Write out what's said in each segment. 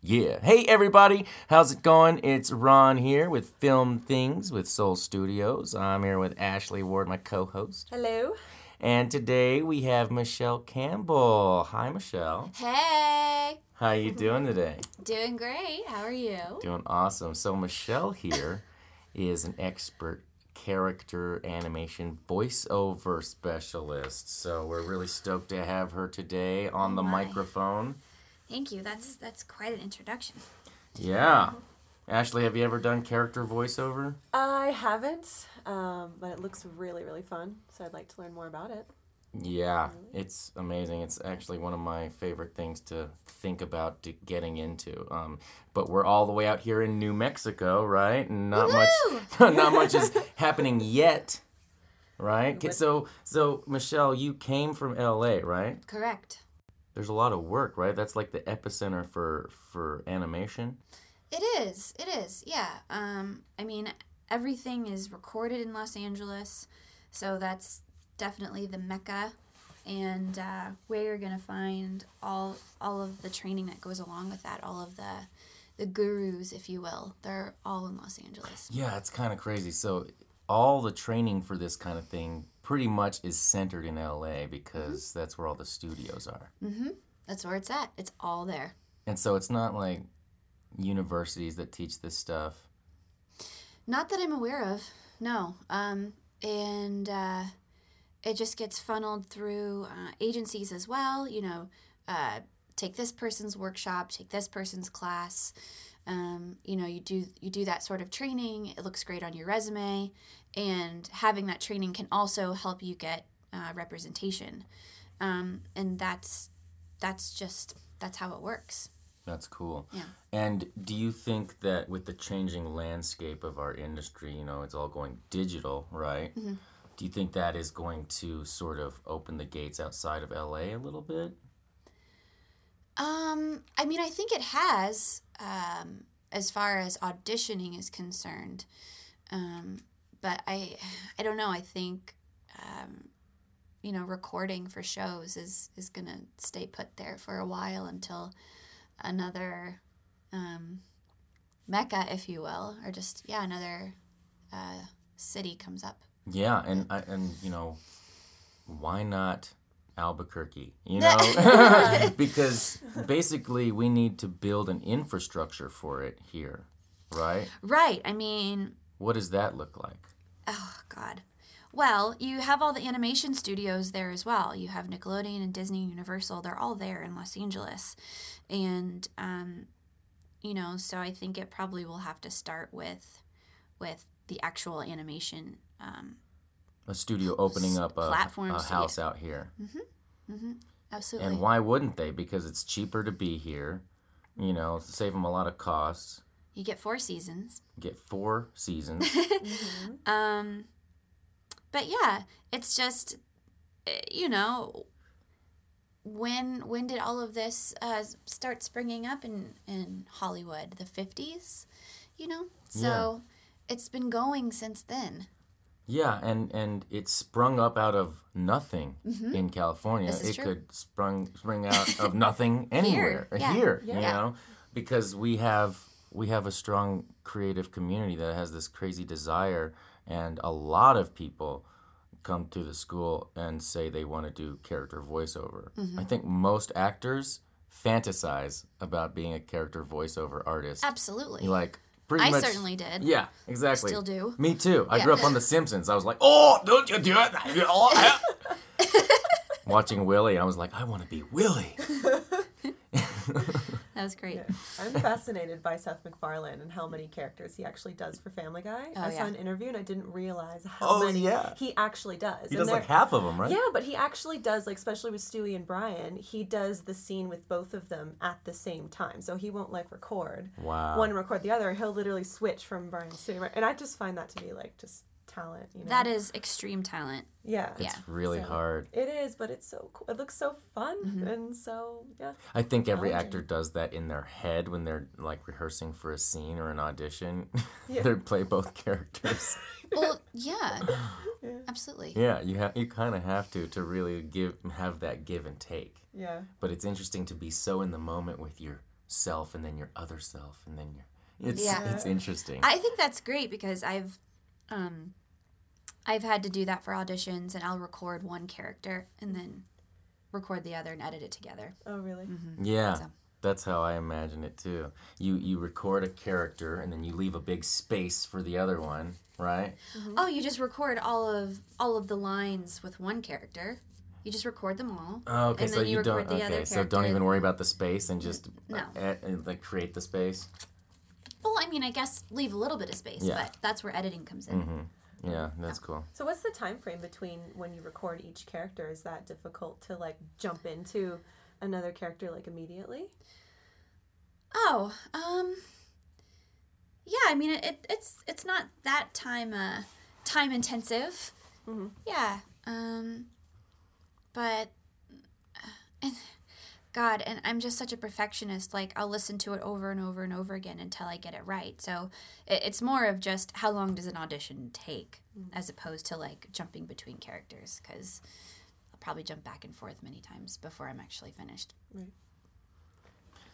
Yeah. Hey, everybody. How's it going? It's Ron here with Film Things with Soul Studios. I'm here with Ashley Ward, my co host. Hello. And today we have Michelle Campbell. Hi, Michelle. Hey, How are you doing today? doing great. How are you? Doing awesome. So Michelle here is an expert character animation voiceover specialist. So we're really stoked to have her today on the my. microphone. Thank you. That's that's quite an introduction. Yeah. Ashley, have you ever done character voiceover? I haven't, um, but it looks really, really fun. So I'd like to learn more about it. Yeah, it's amazing. It's actually one of my favorite things to think about to getting into. Um, but we're all the way out here in New Mexico, right? And not much, not much is happening yet, right? So, so Michelle, you came from LA, right? Correct. There's a lot of work, right? That's like the epicenter for for animation. It is. It is. Yeah. Um. I mean, everything is recorded in Los Angeles, so that's definitely the mecca, and uh, where you're gonna find all all of the training that goes along with that. All of the the gurus, if you will, they're all in Los Angeles. Yeah, it's kind of crazy. So, all the training for this kind of thing pretty much is centered in LA because that's where all the studios are. Mm-hmm. That's where it's at. It's all there. And so it's not like universities that teach this stuff. Not that I'm aware of. No. Um, and uh, it just gets funneled through uh, agencies as well. You know, uh, take this person's workshop, take this person's class. Um, you know, you do you do that sort of training. It looks great on your resume, and having that training can also help you get uh, representation. Um, and that's that's just that's how it works. That's cool. Yeah. And do you think that with the changing landscape of our industry, you know, it's all going digital, right? Mm-hmm. Do you think that is going to sort of open the gates outside of LA a little bit? Um, I mean, I think it has, um, as far as auditioning is concerned. Um, but I, I don't know. I think, um, you know, recording for shows is is gonna stay put there for a while until another, um, mecca, if you will, or just yeah, another uh, city comes up. Yeah, and I, and you know, why not Albuquerque? You know, because basically we need to build an infrastructure for it here, right? Right. I mean, What does that look like? Oh God. Well, you have all the animation studios there as well. You have Nickelodeon and Disney, Universal. They're all there in Los Angeles, and um, you know, so I think it probably will have to start with with the actual animation. Um, A studio opening up a, a Platforms, house out here. absolutely. And why wouldn't they? Because it's cheaper to be here. You know, save them a lot of costs. you get four seasons. Get four seasons. Um, but yeah, it's just eh, you know when when did all of this uh, start springing up in in Hollywood? The fifties, you know. So it's been going since then. Yeah, and and it sprung up out of nothing in California. Mm-hmm. This is it true. could sprung spring out of nothing anywhere yeah. here. You Yeah. know, because we have we have a strong creative community that has this crazy desire, and a lot of people come to the school and say they want to do character voiceover. Mm-hmm. I think most actors fantasize about being a character voiceover artist. Absolutely. Like pretty I much certainly did. Yeah, exactly. Still do. Me too. I Yeah. grew up on The Simpsons. I was like, oh, don't you do it. Oh, Watching Willie, I was like, I want to be Willie. That was great. I'm fascinated by Seth MacFarlane and how many characters he actually does for Family Guy. Oh, I saw an interview and I didn't realize how Oh, many yeah. he actually does. He And does like half of them, right? Yeah, but he actually does, like, especially with Stewie and Brian, he does the scene with both of them at the same time. So he won't, like, record Wow. one and record the other. He'll literally switch from Brian to Stewie. And I just find that to be, like, just talent. You know? That is extreme talent. yeah. Yeah. It's really So- hard. It is, but it's so cool. It looks so fun Mm-hmm. and so yeah. I think every actor does that in their head when they're like rehearsing for a scene or an audition. Yeah. they play both characters. Well, yeah, Yeah. absolutely. yeah, you have you kind of have to to really give have that give and take. Yeah. But it's interesting to be so in the moment with yourself and then your other self and then your it's Yeah. it's interesting. I think that's great because I've um I've had to do that for auditions and I'll record one character and then record the other and edit it together. Oh really? Yeah, So- that's how I imagine it too. You you record a character and then you leave a big space for the other one, right? Oh, you just record all of all of the lines with one character. You just record them all. Oh, okay, and so then you, don't. Okay, so don't even worry about the space and just No. uh, uh, like create the space. Well, I mean, I guess leave a little bit of space, Yeah. but that's where editing comes in. Mm-hmm. Yeah, that's cool. So what's the time frame between when you record each character? Is that difficult to like jump into another character like immediately? Oh, um, yeah. I mean, it, it it's it's not that time uh time intensive. Mhm. Yeah. Um, but uh, and God, and I'm just such a perfectionist. Like I'll listen to it over and over and over again until I get it right. So it, it's more of just how long does an audition take, as opposed to like jumping between characters, because I'll probably jump back and forth many times before I'm actually finished. Right.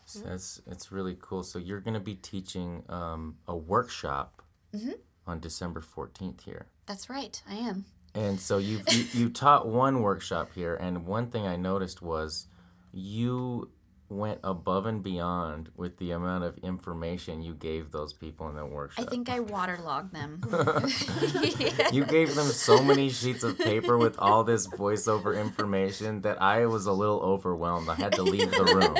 So that's it's really cool. So you're gonna be teaching um, a workshop Mm-hmm. on December fourteenth here. That's right. I am. And so you've, you you taught one workshop here, and one thing I noticed was you went above and beyond with the amount of information you gave those people in the workshop. I think I waterlogged them. You gave them so many sheets of paper with all this voiceover information that I was a little overwhelmed. I had to leave the room.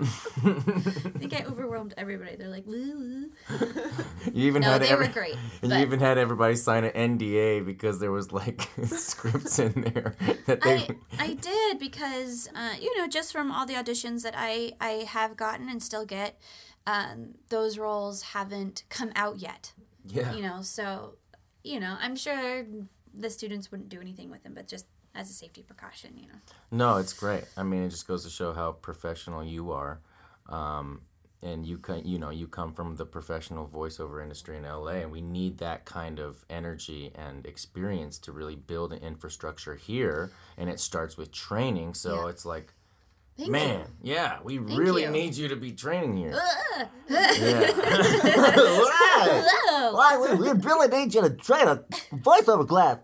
I think I overwhelmed everybody. They're like, woo, woo. You even No, had they every- were great. And but you even had everybody sign an NDA because there was like scripts in there that they. I, I did because, uh, you know, just from all the auditions that I, I have gotten and still get, um, those roles haven't come out yet. yeah. You know, so, you know, I'm sure the students wouldn't do anything with them, but just as a safety precaution, you know. No, it's great. I mean, it just goes to show how professional you are. Um, and you can, you know, you come from the professional voiceover industry in LA, and we need that kind of energy and experience to really build an infrastructure here. And it starts with training, so Yeah. it's like, Thank man, yeah, we really you. need you to be training here. Ugh. yeah. Why? Why? We, we really need you to train a voiceover class.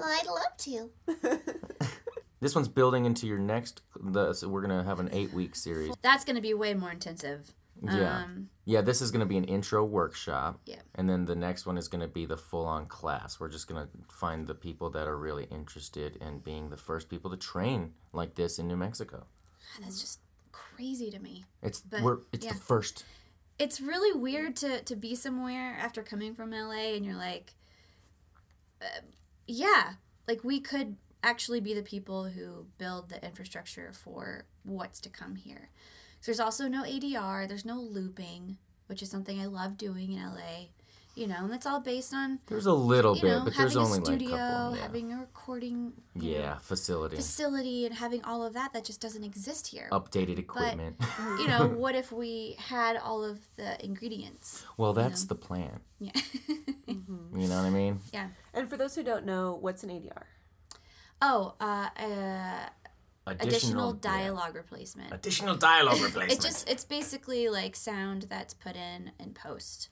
Well, I'd love to. This one's building into your next. The, so we're gonna have an eight-week series. That's going to be way more intensive. Yeah. Um, Yeah, this is going to be an intro workshop. Yeah. And then the next one is going to be the full on class. We're just going to find the people that are really interested in being the first people to train like this in New Mexico. that's just crazy to me. It's But, we're it's yeah. the first. it's really weird to to be somewhere after coming from LA and you're like uh, yeah like we could actually be the people who build the infrastructure for what's to come here. So there's also no ADR there's no looping which is something I love doing in LA you know and it's all based on There's a little you bit, know but there's only a studio like a couple. Yeah. having a recording you know, yeah, facility, facility and having all of that that just doesn't exist here updated equipment. you know what if we had all of the ingredients well, that's the plan. yeah You know what I mean? yeah And for those who don't know, what's an ADR? Oh, uh, uh, additional yeah. dialogue replacement. Additional dialogue replacement. It just it's basically like sound that's put in in post.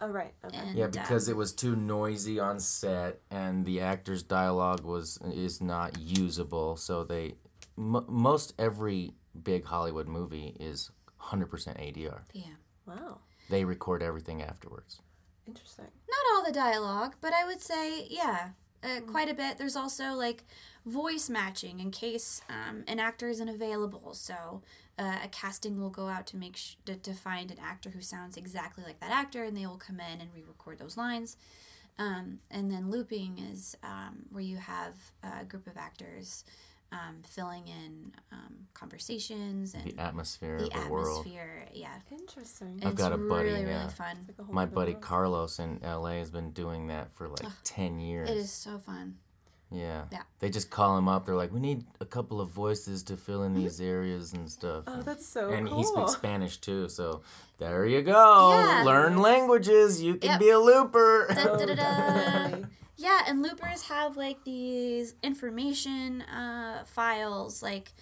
Oh right. Okay. And, Yeah, uh, because it was too noisy on set, and the actor's dialogue was is not usable. So they, m- most every big Hollywood movie is hundred percent ADR. yeah, Wow. They record everything afterwards. Interesting. not all the dialogue, but I would say yeah, uh, quite a bit. There's also like voice matching in case um, an actor isn't available. So uh, a casting will go out to make sh- to, to find an actor who sounds exactly like that actor, and they will come in and re-record those lines. Um, and then looping is um, where you have a group of actors um, filling in um, conversations and The atmosphere the of the world. atmosphere. Yeah, Interesting. I've it's got a buddy, really yeah. really fun. Like My buddy world. Carlos in LA has been doing that for like 10 years. It is so fun. Yeah. Yeah. They just call him up. They're like, we need a couple of voices to fill in these areas and stuff. Oh, that's so and cool. he speaks Spanish too, so there you go. Yeah. Learn languages. You can Yep. be a looper. Da, da, da, da. definitely. Yeah, and loopers have like these information uh, files, like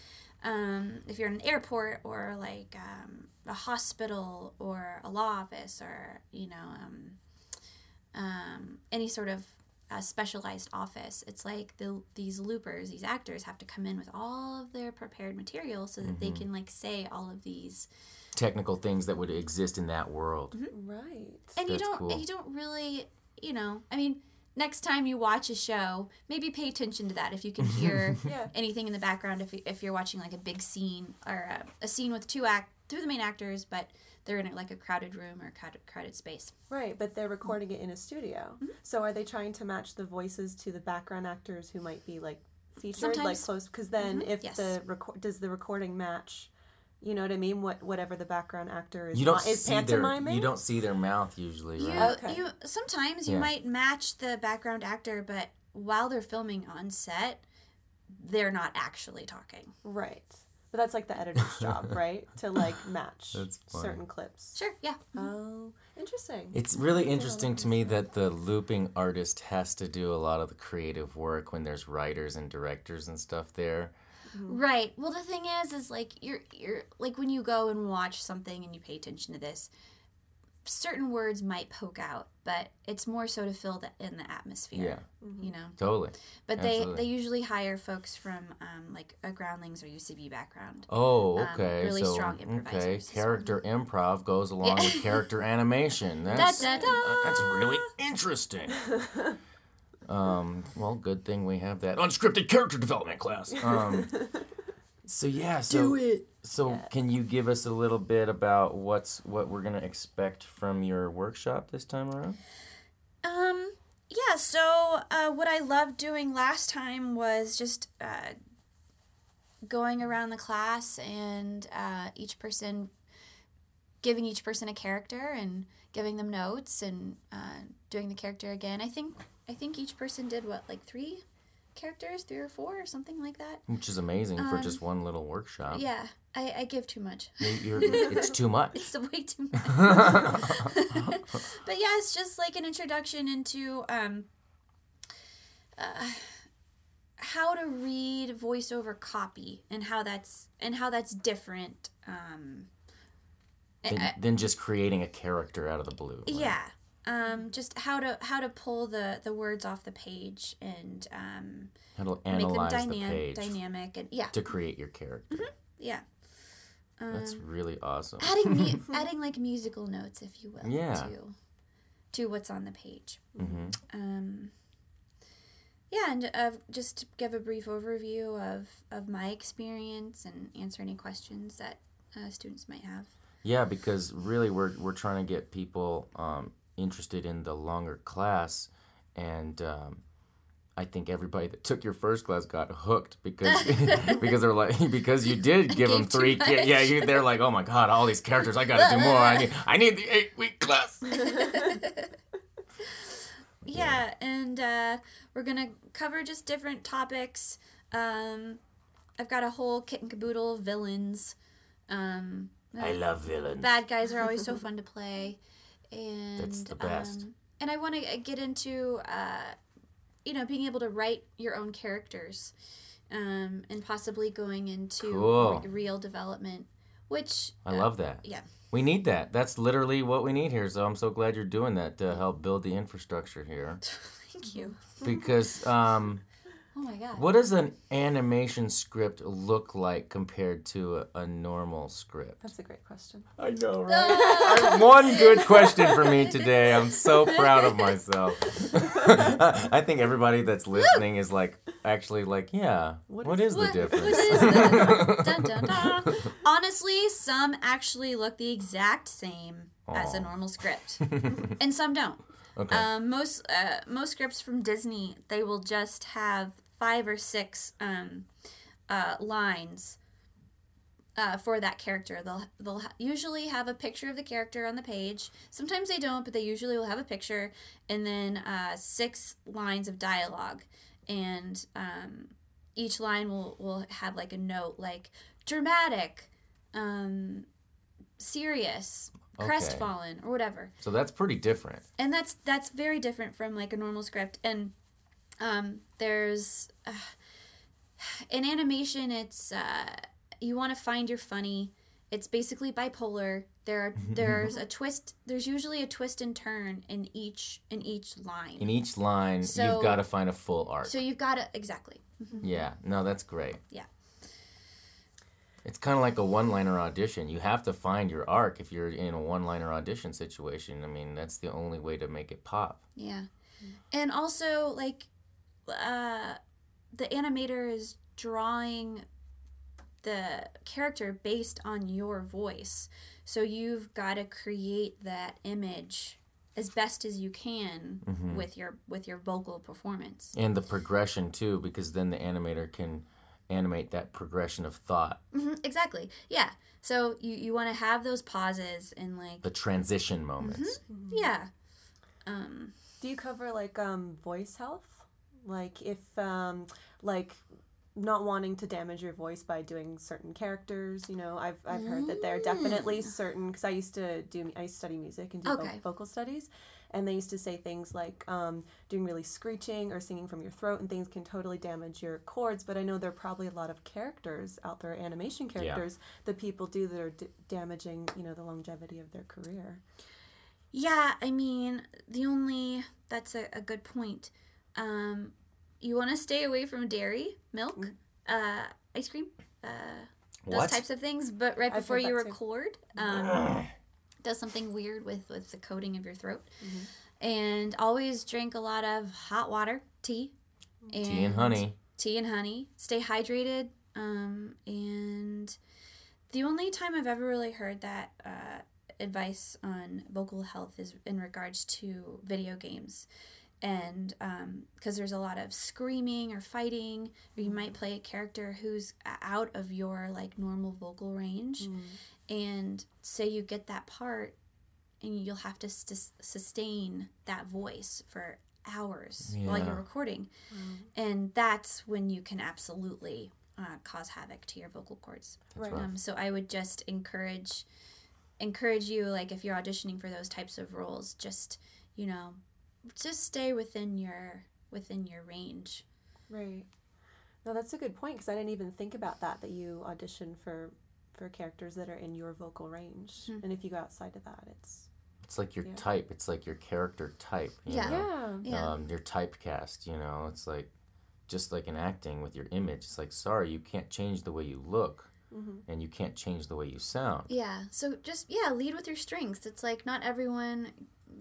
um, if you're in an airport or like um, a hospital or a law office or you know um, um, any sort of uh, specialized office. It's like the these loopers, these actors, have to come in with all of their prepared material so that they Mm-hmm. can like say all of these Technical things that would exist in that world. Right. and you don't cool. and you don't really you know i mean next time you watch a show maybe pay attention to that if you can hear Yeah. anything in the background if, you, if you're watching like a big scene or a, a scene with two act two of the main actors but they're in like a crowded room or crowded, crowded space Right, but they're recording it in a studio. Mm-hmm. So are they trying to match the voices to the background actors who might be like featured, like Sometimes. Mm-hmm. close? Because then, if yes. the record does the recording match, you know what I mean? What whatever the background actor is, You don't is see their pantomiming. you don't see their mouth usually, you. Okay. you sometimes you Yeah. might match the background actor but while they're filming on set they're not actually talking Right, but that's like the editor's job, right? To like match certain clips. sure yeah Oh, interesting. It's really interesting to me that the looping artist has to do a lot of the creative work when there's writers and directors and stuff there. Right. Well, the thing is, is like you're you're like when you go and watch something and you pay attention to this, certain words might poke out, but it's more so to fill the in the atmosphere. Yeah, You know. totally. But they Absolutely. they usually hire folks from um, like a groundlings or UCB background. Oh, Um, okay. really so strong okay, improvisers as character improv goes along with character animation. Da, That's da, da. that's really interesting. Um, well, good thing we have that unscripted character development class. Um, so yeah, so it. so can you give us a little bit about what's what we're gonna expect from your workshop this time around? Um. Yeah. So, uh, what I loved doing last time was just uh, going around the class and uh, each person giving each person a character and giving them notes and uh, doing the character again. I think I think each person did what like three characters, three or four, or something like that. Which is amazing for just one little workshop. Um, Yeah, I, I give too much. You- you're- it's too much. It's way too much. but yeah, it's just like an introduction into um, uh, how to read voiceover copy and how that's and how that's different. Um, than, than just creating a character out of the blue. right? yeah, um, just how to how to pull the the words off the page and um, How to make them analyze the page dynamic and yeah, to create your character. yeah. That's really awesome. adding mu- adding like musical notes, if you will, Yeah. to to what's on the page. hmm Um, yeah, and uh, just to give a brief overview of of my experience and answer any questions that uh, students might have. Yeah, because really we're we're trying to get people um, interested in the longer class, and um, I think everybody that took your first class got hooked because because they're like because you did give them three. much. Yeah, you, they're like, oh my god, all these characters, I got to do more. I need I need the eight week class. Yeah, and uh, we're gonna cover just different topics. Um, I've got a whole kit and caboodle villains. Um, I love villains. bad guys are always so fun to play and That's the best. um, and i want to get into uh, you know being able to write your own characters um, and possibly going into Cool. re- real development which I love that. yeah We need that. That's literally what we need here. So I'm so glad you're doing that to help build the infrastructure here. thank you Because um, oh my god what does an animation script look like compared to a, a normal script? That's a great question. I know, right? One good question for me today. I'm so proud of myself. I think everybody that's listening is like, actually, like, yeah. What what is- is, the What- difference? what is the- dun, dun, dun. honestly some actually look the exact same as a normal script and some don't okay. Um, most uh, most scripts from Disney, they will just have five or six um, uh, lines uh, for that character. They'll they'll ha- usually have a picture of the character on the page. Sometimes they don't, but they usually will have a picture, and then uh, six lines of dialogue, and um, each line will will have like a note like dramatic, um, serious, Okay. crestfallen, or whatever So that's pretty different. and that's that's very different from like a normal script and um there's uh, in animation it's uh you want to find your funny it's basically bipolar there are there's a twist there's usually a twist and turn in each in each line In each line, So- you've got to find a full arc. so you've got to exactly yeah, no, that's great. Yeah. It's kind of like a one-liner audition. You have to find your arc if you're in a one-liner audition situation. I mean, that's the only way to make it pop. Yeah. And also like uh the animator is drawing the character based on your voice. So you've got to create that image as best as you can with your with your vocal performance. And the progression too, because then the animator can animate that progression of thought, hmm exactly. Yeah. So you you want to have those pauses and like the transition moments. yeah. Um Do you cover like um voice health? Like if um like not wanting to damage your voice by doing certain characters, you know, I've I've heard that there are definitely certain cuz I used to do I used to study music and do Okay. vocal studies and they used to say things like um, doing really screeching or singing from your throat and things can totally damage your chords but i know there are probably a lot of characters out there animation characters that people do that are d- damaging you know the longevity of their career Yeah, I mean, the only that's a, a good point. Um, you want to stay away from dairy, milk, uh, ice cream, uh, those What? types of things. But right I've before you record, um, does something weird with with the coating of your throat. And always drink a lot of hot water, tea, Tea and honey. tea and honey. Stay hydrated. Um, and the only time I've ever really heard that uh, advice on vocal health is in regards to video games. And because there's a lot of screaming or fighting, or you might play a character who's out of your like normal vocal range, and say you get that part, and you'll have to sus- sustain that voice for hours while you're recording. And that's when you can absolutely uh, cause havoc to your vocal cords. right. Um, so I would just encourage encourage you, like if you're auditioning for those types of roles, just you know, just stay within your within your range. Right. No, that's a good point because I didn't even think about that. That you audition for for characters that are in your vocal range, Hmm. and if you go outside of that, it's It's like your Yeah. type. It's like your character type. You Yeah. Know? yeah, Yeah. Um, your typecast. You know, it's like just like in acting with your image. It's like sorry, you can't change the way you look, Mhm. and you can't change the way you sound. Yeah. So just yeah, lead with your strengths. It's like not everyone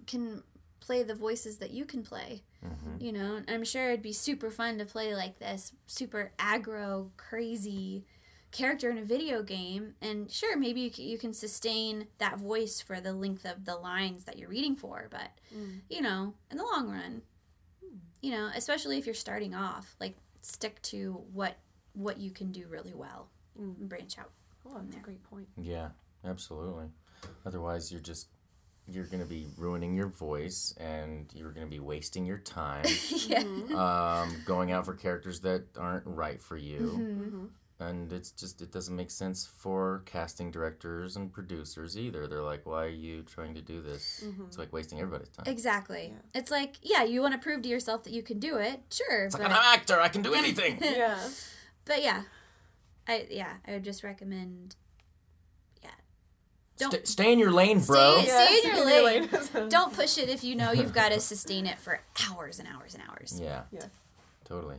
can play the voices that you can play. hmm You know, and I'm sure it'd be super fun to play like this super aggro, crazy character in a video game. And sure, maybe you can, you can sustain that voice for the length of the lines that you're reading for. But, Mm. you know, in the long run, you know, especially if you're starting off, like stick to what what you can do really well Mm. and branch out. oh, that's a great point. Yeah, absolutely. Otherwise, you're just you're gonna be ruining your voice, and you're gonna be wasting your time. yeah. um, going out for characters that aren't right for you. Mhm. And it's just, it doesn't make sense for casting directors and producers either. They're like, why are you trying to do this? It's like wasting everybody's time. Exactly. Yeah. It's like, yeah, you want to prove to yourself that you can do it. Sure. It's but... like, I'm an actor, I can do anything. yeah. But yeah, I yeah, I would just recommend. Yeah, don't St- stay in your lane, bro. Stay- stay in your lane. lane. don't push it if you know you've got to sustain it for hours and hours and hours. Yeah. Yeah. Totally.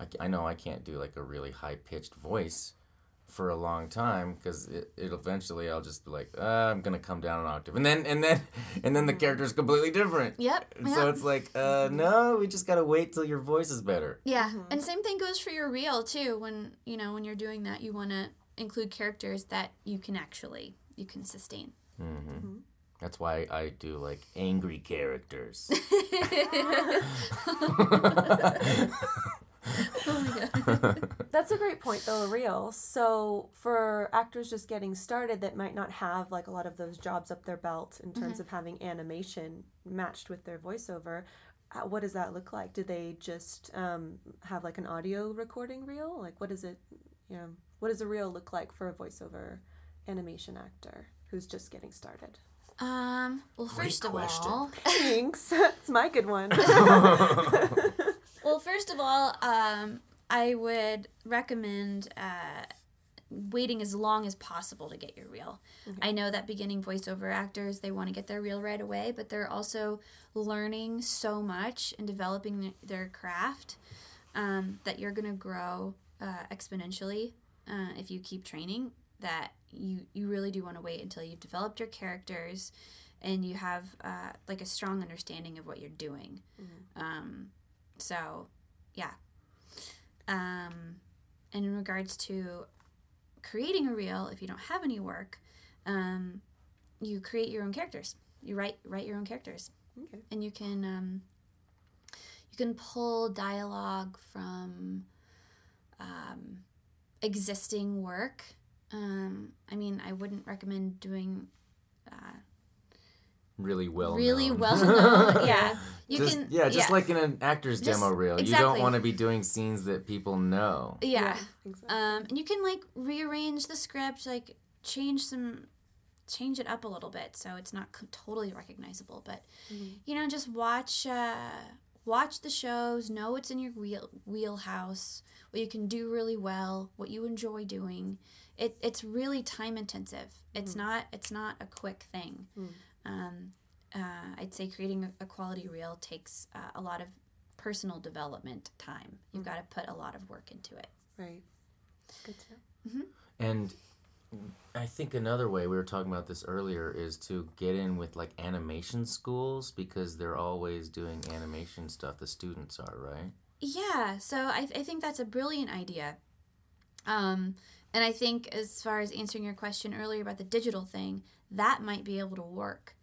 I, I know I can't do like a really high pitched voice for a long time because it, it eventually I'll just be like uh, I'm gonna come down an octave and then and then and then the character's completely different. Yep. And yep. So it's like uh, no, we just gotta wait till your voice is better. yeah, and same thing goes for your reel too. When you know when you're doing that, you want to include characters that you can actually you can sustain. hmm That's why I do like angry characters. Oh my god. That's a great point, though, real. So, for actors just getting started that might not have like a lot of those jobs up their belt in terms of having animation matched with their voiceover, uh, what does that look like? Do they just um, have like an audio recording reel? Like, what does it, you know, what does a reel look like for a voiceover animation actor who's just getting started? Um. Well, Great first of question. all, Thanks. it's my good one. well, first of all, um, I would recommend uh, waiting as long as possible to get your reel. I know that beginning voiceover actors they want to get their reel right away, but they're also learning so much and developing their craft um, that you're gonna grow uh, exponentially uh, if you keep training. That you you really do want to wait until you've developed your characters and you have uh, like a strong understanding of what you're doing. Um, so, yeah. Um, and in regards to creating a reel, if you don't have any work, um, you create your own characters. You write write your own characters, Okay. and you can um, you can pull dialogue from um, existing work. Um, I mean, I wouldn't recommend doing uh, really well. really known. well known. yeah, you just, can. yeah, just like in an actor's Just- demo reel. exactly. You don't want to be doing scenes that people know. yeah. exactly. Um, and you can like rearrange the script, like change some, change it up a little bit so it's not co- totally recognizable. But you know, just watch, uh, watch the shows, know what's in your wheel wheelhouse, what you can do really well, what you enjoy doing. It it's really time intensive. It's not it's not a quick thing. Um, uh, I'd say creating a, a quality reel takes uh, a lot of personal development time. You've got to put a lot of work into it. Right. Good to know. And I think another way we were talking about this earlier is to get in with like animation schools because they're always doing animation stuff. The students are right. Yeah, so I, I think that's a brilliant idea. Um, and I think as far as answering your question earlier about the digital thing, that might be able to work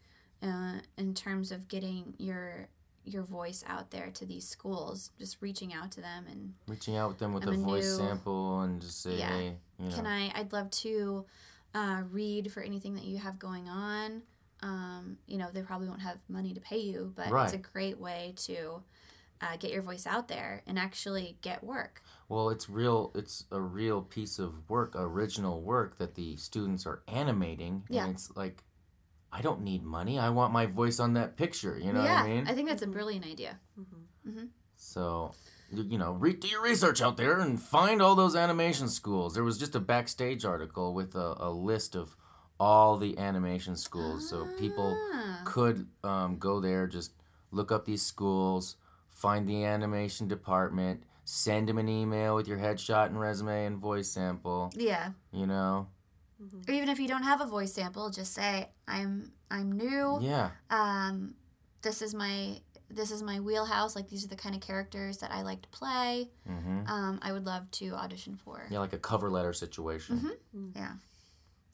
uh, in terms of getting your your voice out there to these schools, just reaching out to them and Reaching out with them with a a voice new- sample and just say, Yeah. hey, you know, can I? I'd love to uh, read for anything that you have going on. Um, you know, they probably won't have money to pay you, but it's a great way to uh, get your voice out there and actually get work. Well, it's real. It's a real piece of work, original work that the students are animating. Yeah. And it's like, I don't need money. I want my voice on that picture. You know yeah, what I mean? I think that's a brilliant idea. So, you, you know, re- do your research out there and find all those animation schools. There was just a backstage article with a, a list of all the animation schools, so people Ah. could um, go there, just look up these schools, find the animation department, send them an email with your headshot and resume and voice sample. Yeah. You know, Or even if you don't have a voice sample, just say I'm I'm new. yeah, Um, this is my this is my wheelhouse. Like these are the kind of characters that I like to play. hmm Um, I would love to audition for. yeah, like a cover letter situation. Mm-hmm. Yeah,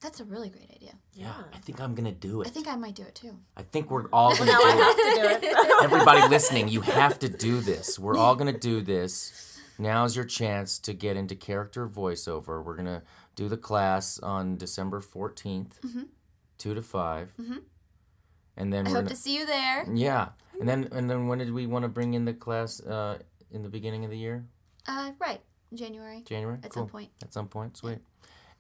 that's a really great idea. Yeah, I think I'm gonna do it. I think I might do it too. I think we're all gonna Now do I it. have to do it. Everybody listening, you have to do this. We're all going to do this. Now's your chance to get into character voiceover. We're going to do the class on December 14th, 2 to 5. And then I we're hope gonna, to see you there. Yeah. And then and then when did we want to bring in the class uh, in the beginning of the year? Uh, right, January January? at cool. some point. At some point. Sweet.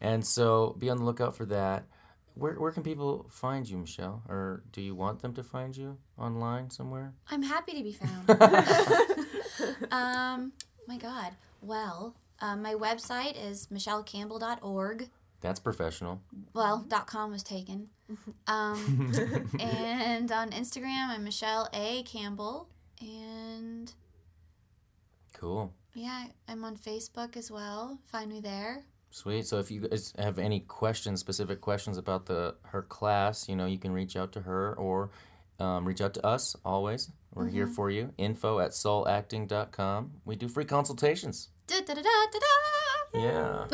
And so be on the lookout for that. Where, where can people find you, Michelle? Or do you want them to find you online somewhere? I'm happy to be found. um, my God. Well, um, my website is michellecampbell.org. That's professional. Well, dot .com was taken. Um, and on Instagram, I'm Michelle A. Campbell. And Cool. yeah, I'm on Facebook as well. Find me there. Sweet. So if you guys have any questions, specific questions about the her class, you know, you can reach out to her or um, reach out to us always. We're here for you. Info at soulacting.com. We do free consultations. Da, da, da, da, da, da. Yeah.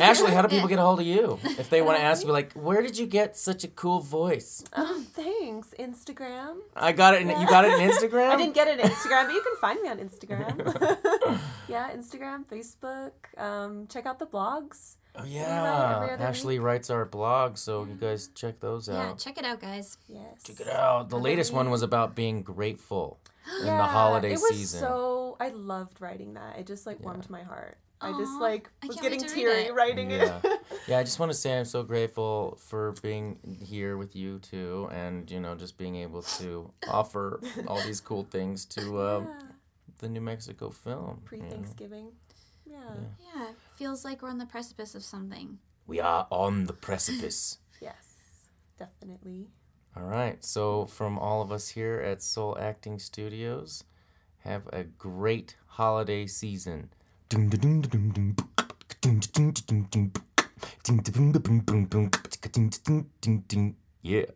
Actually, how do people get a hold of you if they want to ask you, like, where did you get such a cool voice? Oh, thanks. Instagram. I got it. In, you got it in Instagram. I didn't get it on Instagram, but you can find me on Instagram. yeah, Instagram, Facebook. Um, check out the blogs. Oh yeah, every other Ashley writes our blog, so you guys check those out. Yeah, check it out, guys. Yes. Check it out. The Every latest one was about being grateful in Yeah, the holiday it was season. so I loved writing that. It just like warmed my heart. I just like was getting teary it. writing Yeah. it. yeah, I just want to say I'm so grateful for being here with you too, and you know, just being able to offer all these cool things to um, Yeah. the New Mexico film. Pre you know. Thanksgiving. Yeah. Yeah, it feels like we're on the precipice of something. We are on the precipice. Yes. Definitely. All right. So, from all of us here at Soul Acting Studios, have a great holiday season. Yeah.